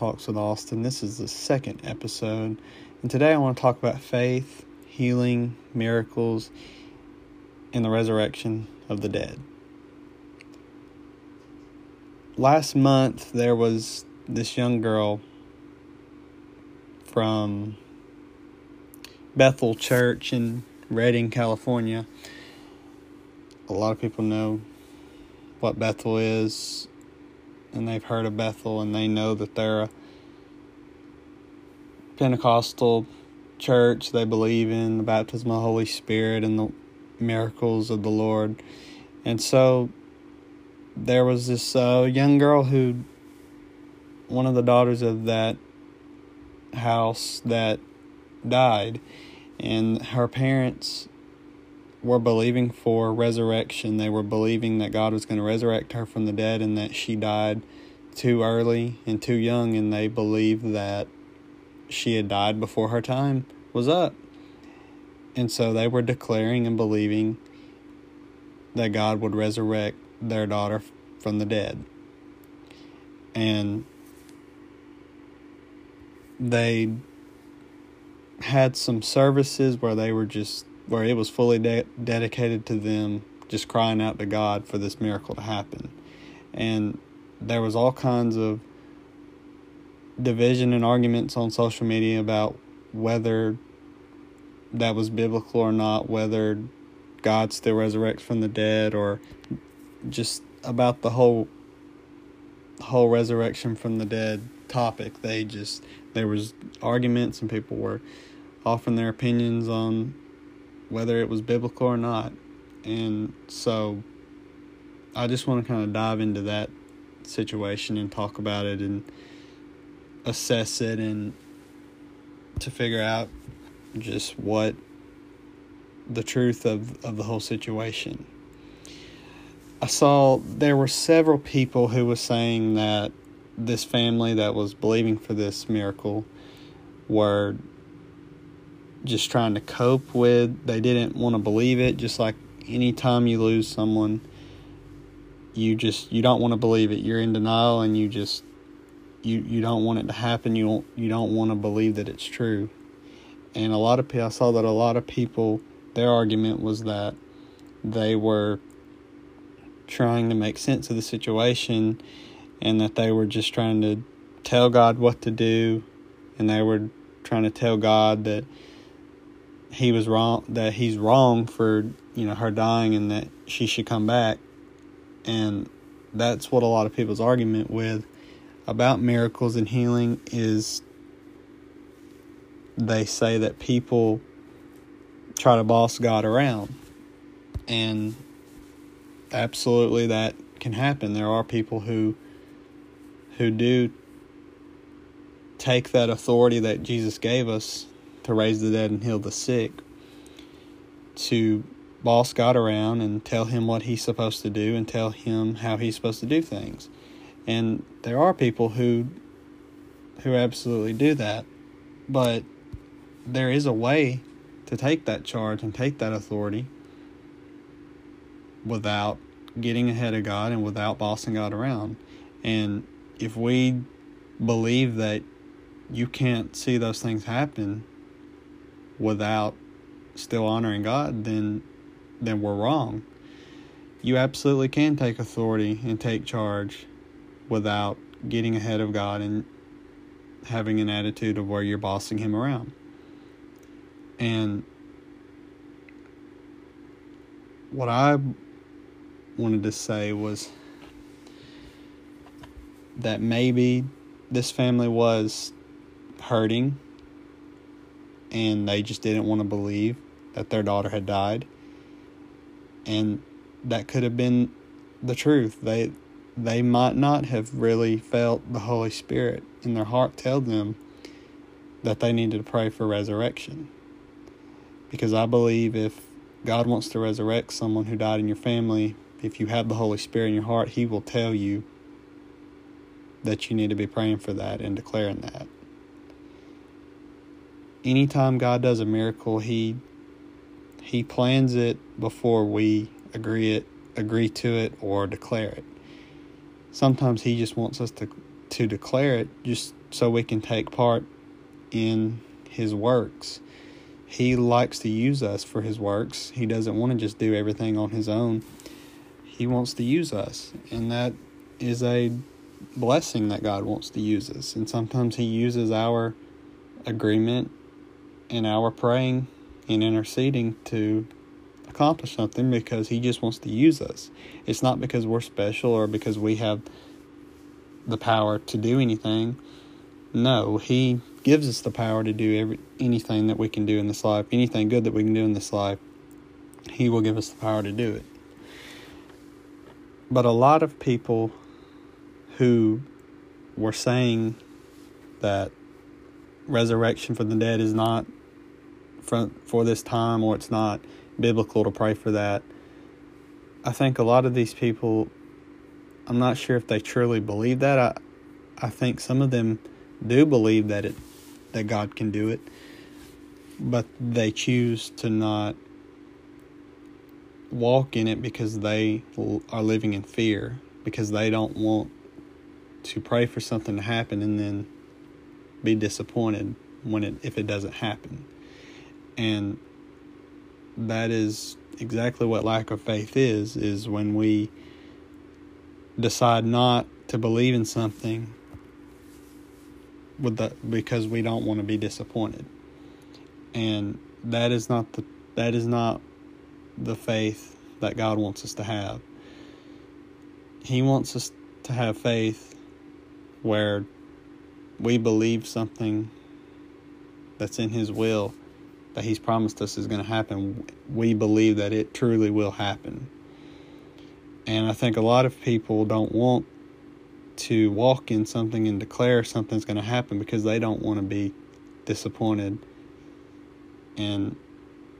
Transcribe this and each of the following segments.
Talks with Austin. This is the second episode, and today I want to talk about faith, healing, miracles, and the resurrection of the dead. Last month, there was this young girl from Bethel Church in Redding, California. A lot of people know what Bethel is and they've heard of Bethel and they know that they're a Pentecostal church. They believe in the baptism of the Holy Spirit and the miracles of the Lord. And so there was this uh, young girl who, one of the daughters of that house that died, and her parents were believing for resurrection. They were believing that God was going to resurrect her from the dead and that she died too early and too young, and they believed that she had died before her time was up. And so they were declaring and believing that God would resurrect their daughter from the dead. And they had some services where they were just where it was fully de- dedicated to them just crying out to God for this miracle to happen. And there was all kinds of division and arguments on social media about whether that was biblical or not, whether God still resurrects from the dead or just about the whole whole resurrection from the dead topic. They just there was arguments and people were offering their opinions on whether it was biblical or not. And so I just want to kind of dive into that situation and talk about it and assess it and to figure out just what the truth of, of the whole situation. I saw there were several people who were saying that this family that was believing for this miracle were just trying to cope with. They didn't want to believe it. Just like anytime you lose someone, you just you don't want to believe it. You're in denial, and you just you you don't want it to happen. You don't you don't want to believe that it's true. And a lot of people, I saw that a lot of people, their argument was that they were trying to make sense of the situation, and that they were just trying to tell God what to do, and they were trying to tell God that he was wrong that he's wrong for you know her dying and that she should come back and that's what a lot of people's argument with about miracles and healing is they say that people try to boss God around and absolutely that can happen there are people who who do take that authority that Jesus gave us to raise the dead and heal the sick, to boss God around and tell him what he's supposed to do and tell him how he's supposed to do things. And there are people who who absolutely do that. But there is a way to take that charge and take that authority without getting ahead of God and without bossing God around. And if we believe that you can't see those things happen, without still honoring God, then then we're wrong. You absolutely can take authority and take charge without getting ahead of God and having an attitude of where you're bossing him around. And what I wanted to say was that maybe this family was hurting and they just didn't want to believe that their daughter had died. And that could have been the truth. They they might not have really felt the Holy Spirit in their heart tell them that they needed to pray for resurrection. Because I believe if God wants to resurrect someone who died in your family, if you have the Holy Spirit in your heart, He will tell you that you need to be praying for that and declaring that anytime God does a miracle, he he plans it before we agree it agree to it or declare it. Sometimes he just wants us to to declare it just so we can take part in his works. He likes to use us for his works. He doesn't want to just do everything on his own. He wants to use us, and that is a blessing that God wants to use us. And sometimes he uses our agreement and our praying and interceding to accomplish something because he just wants to use us. It's not because we're special or because we have the power to do anything. No, he gives us the power to do every anything that we can do in this life, anything good that we can do in this life. He will give us the power to do it. But a lot of people who were saying that resurrection from the dead is not for, for this time or it's not biblical to pray for that. I think a lot of these people, I'm not sure if they truly believe that. I, I think some of them do believe that it, that God can do it, but they choose to not walk in it because they are living in fear, because they don't want to pray for something to happen and then be disappointed when it if it doesn't happen. And that is exactly what lack of faith is is when we decide not to believe in something with the because we don't want to be disappointed. And that is not the that is not the faith that God wants us to have. He wants us to have faith where we believe something that's in his will that he's promised us is going to happen, we believe that it truly will happen. And I think a lot of people don't want to walk in something and declare something's going to happen because they don't want to be disappointed and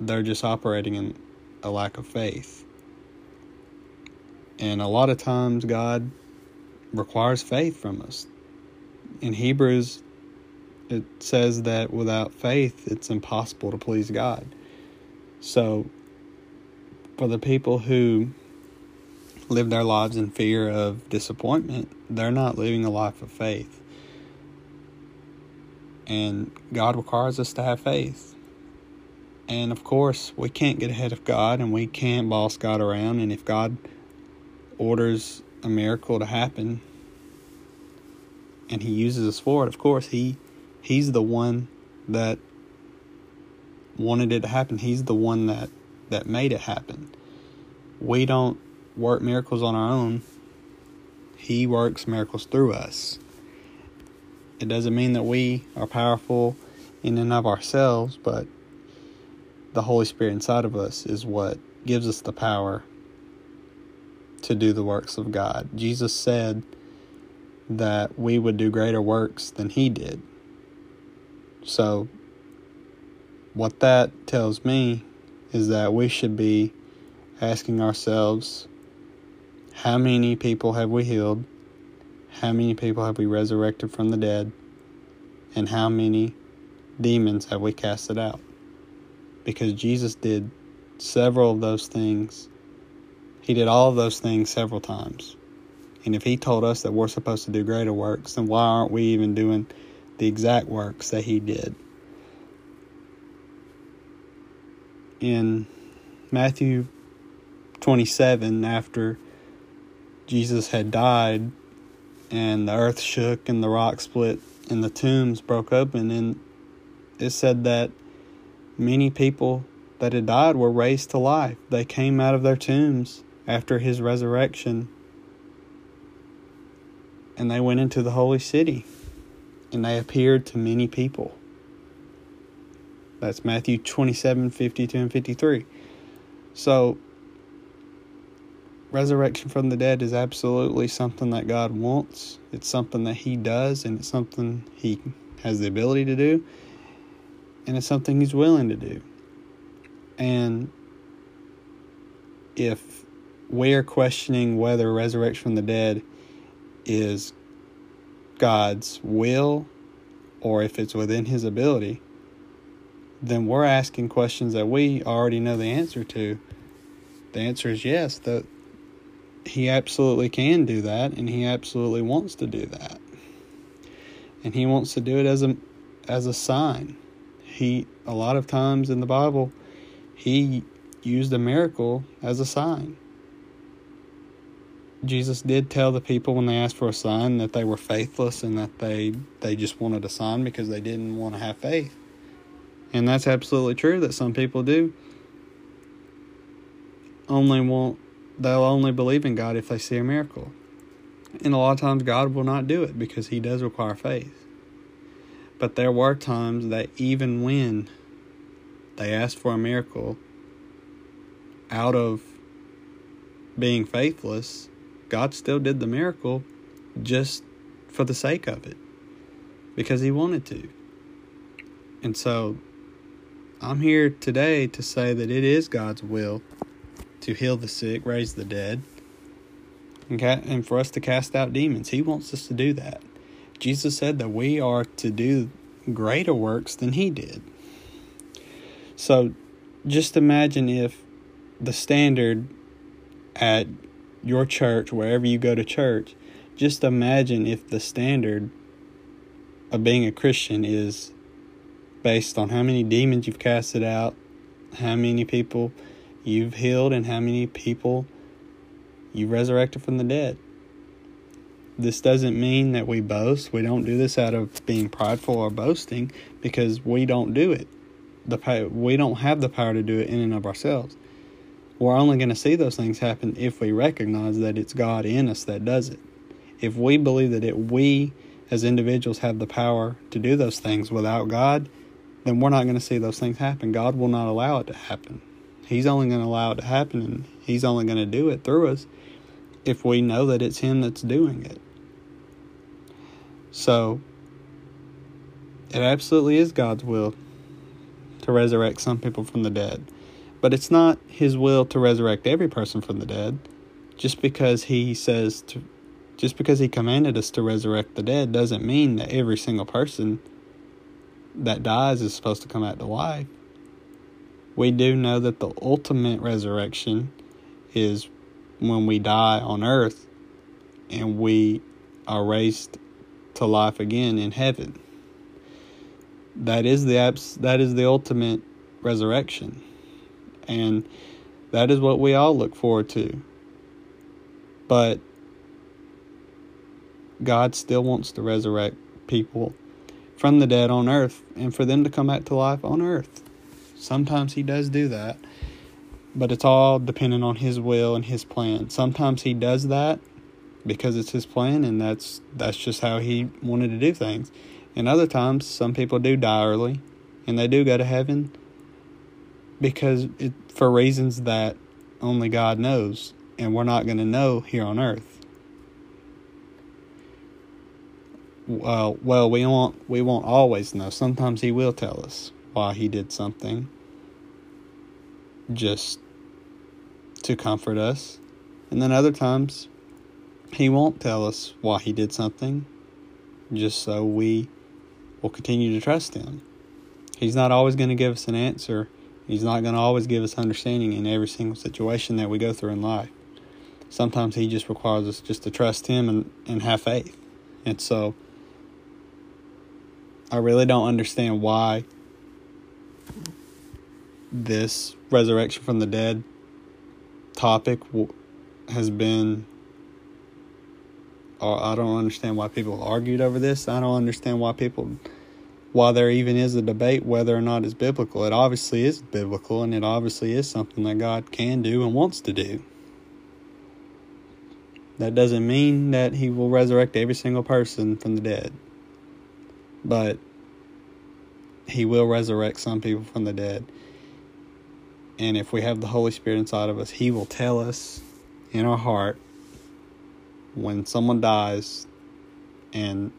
they're just operating in a lack of faith. And a lot of times God requires faith from us. In Hebrews it says that without faith, it's impossible to please God. So, for the people who live their lives in fear of disappointment, they're not living a life of faith. And God requires us to have faith. And of course, we can't get ahead of God and we can't boss God around. And if God orders a miracle to happen and He uses us for it, of course, He He's the one that wanted it to happen. He's the one that that made it happen. We don't work miracles on our own. He works miracles through us. It doesn't mean that we are powerful in and of ourselves, but the Holy Spirit inside of us is what gives us the power to do the works of God. Jesus said that we would do greater works than He did. So, what that tells me is that we should be asking ourselves how many people have we healed? How many people have we resurrected from the dead? And how many demons have we casted out? Because Jesus did several of those things. He did all of those things several times. And if he told us that we're supposed to do greater works, then why aren't we even doing the exact works that he did. In Matthew 27, after Jesus had died and the earth shook and the rock split and the tombs broke open, and it said that many people that had died were raised to life. They came out of their tombs after his resurrection and they went into the holy city and they appeared to many people. That's Matthew 27 52 and 53. So, resurrection from the dead is absolutely something that God wants. It's something that He does, and it's something He has the ability to do, and it's something He's willing to do. And if we're questioning whether resurrection from the dead is God's will or if it's within His ability, then we're asking questions that we already know the answer to. The answer is yes, that He absolutely can do that and He absolutely wants to do that. and he wants to do it as a as a sign. He a lot of times in the Bible, he used a miracle as a sign. Jesus did tell the people when they asked for a sign that they were faithless and that they they just wanted a sign because they didn't want to have faith. And that's absolutely true that some people do only want they'll only believe in God if they see a miracle. And a lot of times God will not do it because he does require faith. But there were times that even when they asked for a miracle out of being faithless, God still did the miracle just for the sake of it because he wanted to. And so I'm here today to say that it is God's will to heal the sick, raise the dead, and for us to cast out demons. He wants us to do that. Jesus said that we are to do greater works than he did. So just imagine if the standard at your church, wherever you go to church, just imagine if the standard of being a Christian is based on how many demons you've casted out, how many people you've healed, and how many people you resurrected from the dead. This doesn't mean that we boast. We don't do this out of being prideful or boasting because we don't do it. The we don't have the power to do it in and of ourselves. We're only going to see those things happen if we recognize that it's God in us that does it. If we believe that it we as individuals have the power to do those things without God, then we're not going to see those things happen. God will not allow it to happen. He's only going to allow it to happen and he's only going to do it through us if we know that it's him that's doing it. So it absolutely is God's will to resurrect some people from the dead. But it's not his will to resurrect every person from the dead. Just because he says to just because he commanded us to resurrect the dead doesn't mean that every single person that dies is supposed to come back to life. We do know that the ultimate resurrection is when we die on earth and we are raised to life again in heaven. That is the abs- that is the ultimate resurrection. And that is what we all look forward to. But God still wants to resurrect people from the dead on earth and for them to come back to life on earth. Sometimes He does do that, but it's all dependent on His will and His plan. Sometimes He does that because it's His plan and that's that's just how He wanted to do things. And other times, some people do die early and they do go to heaven because it, for reasons that only God knows, and we're not going to know here on earth. Well, well, we won't we won't always know. Sometimes He will tell us why He did something, just to comfort us, and then other times He won't tell us why He did something, just so we will continue to trust Him. He's not always going to give us an answer He's not going to always give us understanding in every single situation that we go through in life. Sometimes He just requires us just to trust Him and, and have faith. And so I really don't understand why this resurrection from the dead topic has been. Uh, I don't understand why people argued over this. I don't understand why people while there even is a debate whether or not it's biblical, it obviously is biblical and it obviously is something that God can do and wants to do. That doesn't mean that He will resurrect every single person from the dead, but He will resurrect some people from the dead. And if we have the Holy Spirit inside of us, He will tell us in our heart when someone dies and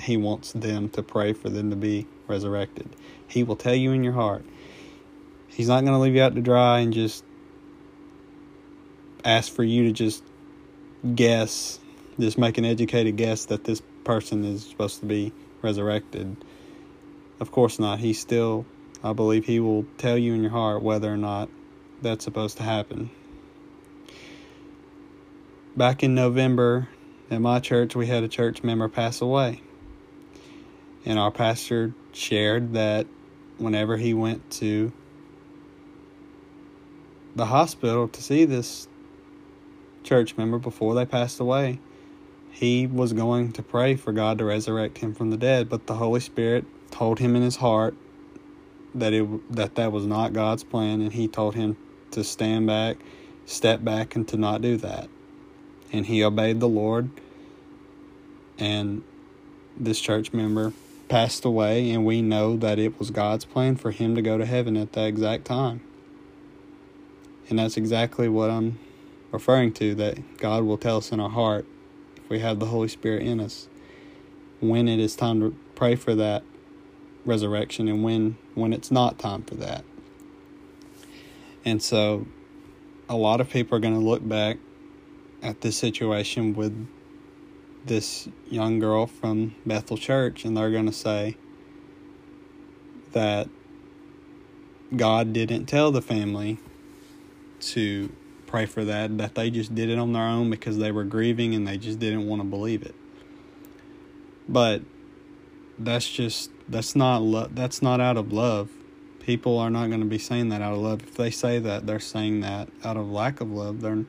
he wants them to pray for them to be resurrected. He will tell you in your heart. He's not going to leave you out to dry and just ask for you to just guess, just make an educated guess that this person is supposed to be resurrected. Of course not. He still, I believe, he will tell you in your heart whether or not that's supposed to happen. Back in November at my church, we had a church member pass away And our pastor shared that whenever he went to the hospital to see this church member before they passed away, he was going to pray for God to resurrect him from the dead, but the Holy Spirit told him in his heart that it that that was not God's plan and he told him to stand back, step back and to not do that. And he obeyed the Lord and this church member passed away and we know that it was God's plan for him to go to heaven at that exact time. And that's exactly what I'm referring to that God will tell us in our heart if we have the Holy Spirit in us when it is time to pray for that resurrection and when when it's not time for that. And so a lot of people are going to look back at this situation with this young girl from Bethel Church and they're going to say that God didn't tell the family to pray for that, that they just did it on their own because they were grieving and they just didn't want to believe it. But that's just that's not lo- that's not out of love. People are not going to be saying that out of love. If they say that, they're saying that out of lack of love. They're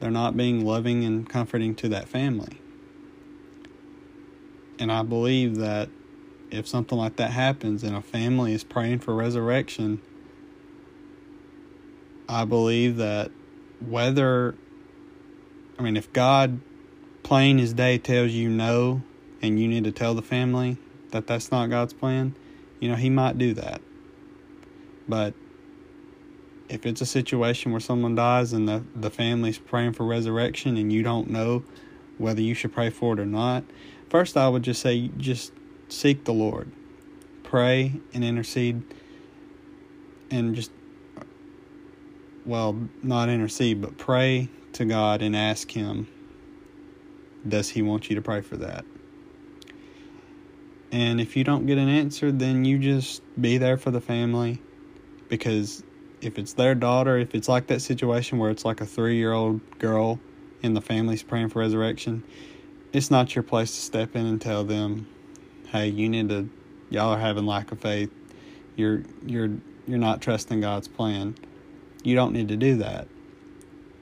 they're not being loving and comforting to that family. And I believe that if something like that happens and a family is praying for resurrection, I believe that whether, I mean, if God plain as day tells you no and you need to tell the family that that's not God's plan, you know, He might do that. But if it's a situation where someone dies and the, the family's praying for resurrection and you don't know whether you should pray for it or not, first I would just say just seek the Lord. Pray and intercede and just well, not intercede, but pray to God and ask Him, does He want you to pray for that? And if you don't get an answer, then you just be there for the family because if it's their daughter, if it's like that situation where it's like a three year old girl and the family's praying for resurrection, it's not your place to step in and tell them, hey, you need to, y'all are having lack of faith. You're, you're, you're not trusting God's plan you don't need to do that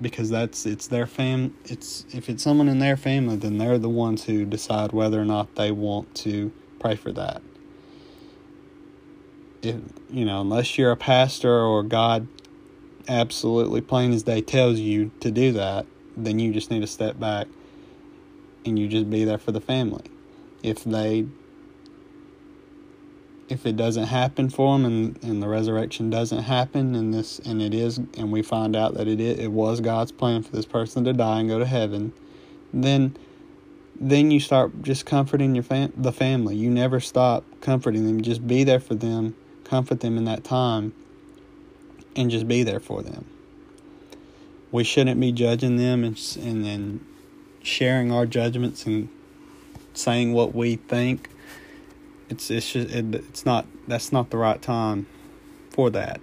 because that's it's their fam it's if it's someone in their family then they're the ones who decide whether or not they want to pray for that if you know unless you're a pastor or god absolutely plain as day tells you to do that then you just need to step back and you just be there for the family if they if it doesn't happen for them and, and the resurrection doesn't happen and this and it is and we find out that it it was God's plan for this person to die and go to heaven, then then you start just comforting your fam- the family. You never stop comforting them. Just be there for them, comfort them in that time, and just be there for them. We shouldn't be judging them and and then sharing our judgments and saying what we think it's it's just it, it's not that's not the right time for that.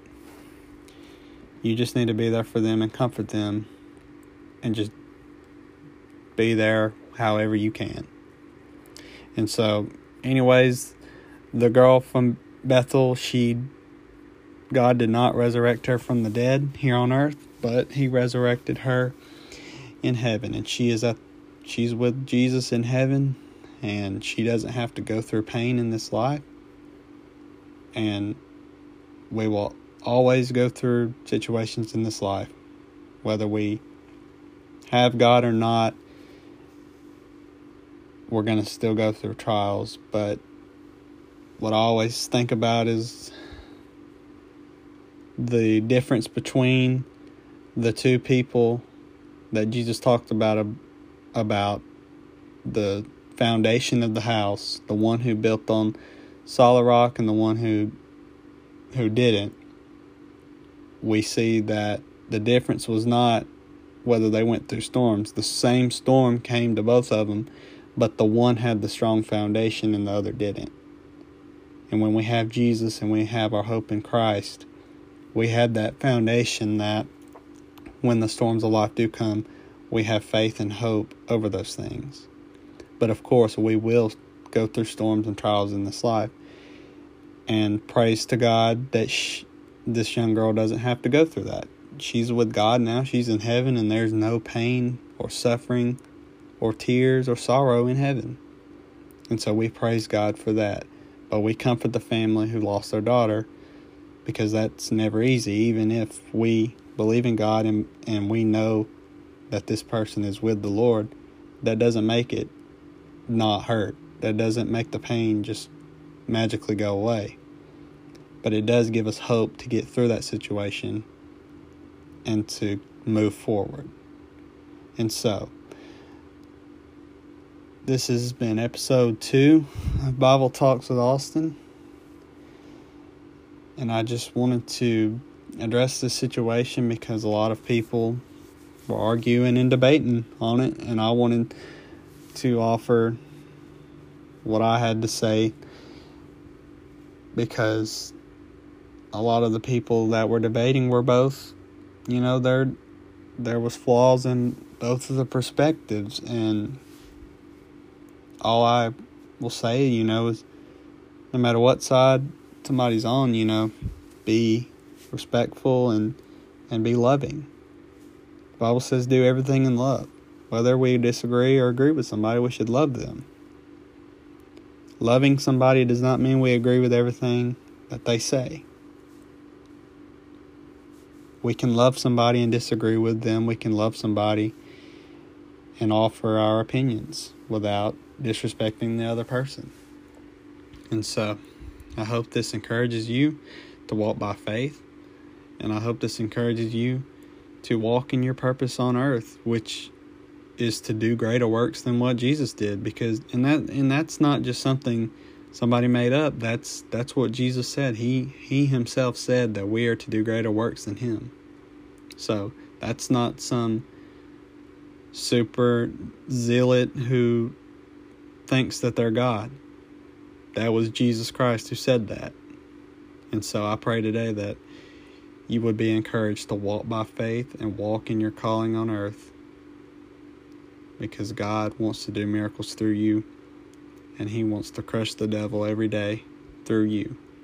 You just need to be there for them and comfort them, and just be there however you can. And so, anyways, the girl from Bethel, she God did not resurrect her from the dead here on earth, but he resurrected her in heaven and she is at she's with Jesus in heaven and she doesn't have to go through pain in this life. And we will always go through situations in this life, whether we have God or not. We're going to still go through trials, but what I always think about is the difference between the two people that Jesus talked about about the foundation of the house, the one who built on solid rock and the one who who didn't, we see that the difference was not whether they went through storms. The same storm came to both of them, but the one had the strong foundation and the other didn't. And when we have Jesus and we have our hope in Christ, we have that foundation that when the storms of life do come, we have faith and hope over those things. But of course, we will go through storms and trials in this life. And praise to God that she, this young girl doesn't have to go through that. She's with God now. She's in heaven, and there's no pain or suffering or tears or sorrow in heaven. And so we praise God for that. But we comfort the family who lost their daughter because that's never easy, even if we believe in God and, and we know that this person is with the Lord. That doesn't make it not hurt. That doesn't make the pain just magically go away. But it does give us hope to get through that situation and to move forward. And so, this has been episode two of Bible Talks with Austin. And I just wanted to address this situation because a lot of people were arguing and debating on it, and I wanted to offer what I had to say because a lot of the people that were debating were both, you know, there there was flaws in both of the perspectives, and all I will say, you know, is no matter what side somebody's on, you know, be respectful and and be loving. Bible says do everything in love. Whether we disagree or agree with somebody, we should love them. Loving somebody does not mean we agree with everything that they say. We can love somebody and disagree with them. We can love somebody and offer our opinions without disrespecting the other person. And so, I hope this encourages you to walk by faith. And I hope this encourages you to walk in your purpose on earth, which is to do greater works than what Jesus did because and that and that's not just something somebody made up. That's that's what Jesus said. He he himself said that we are to do greater works than him. So that's not some super zealot who thinks that they're God. That was Jesus Christ who said that. And so I pray today that you would be encouraged to walk by faith and walk in your calling on earth because God wants to do miracles through you and He wants to crush the devil every day through you.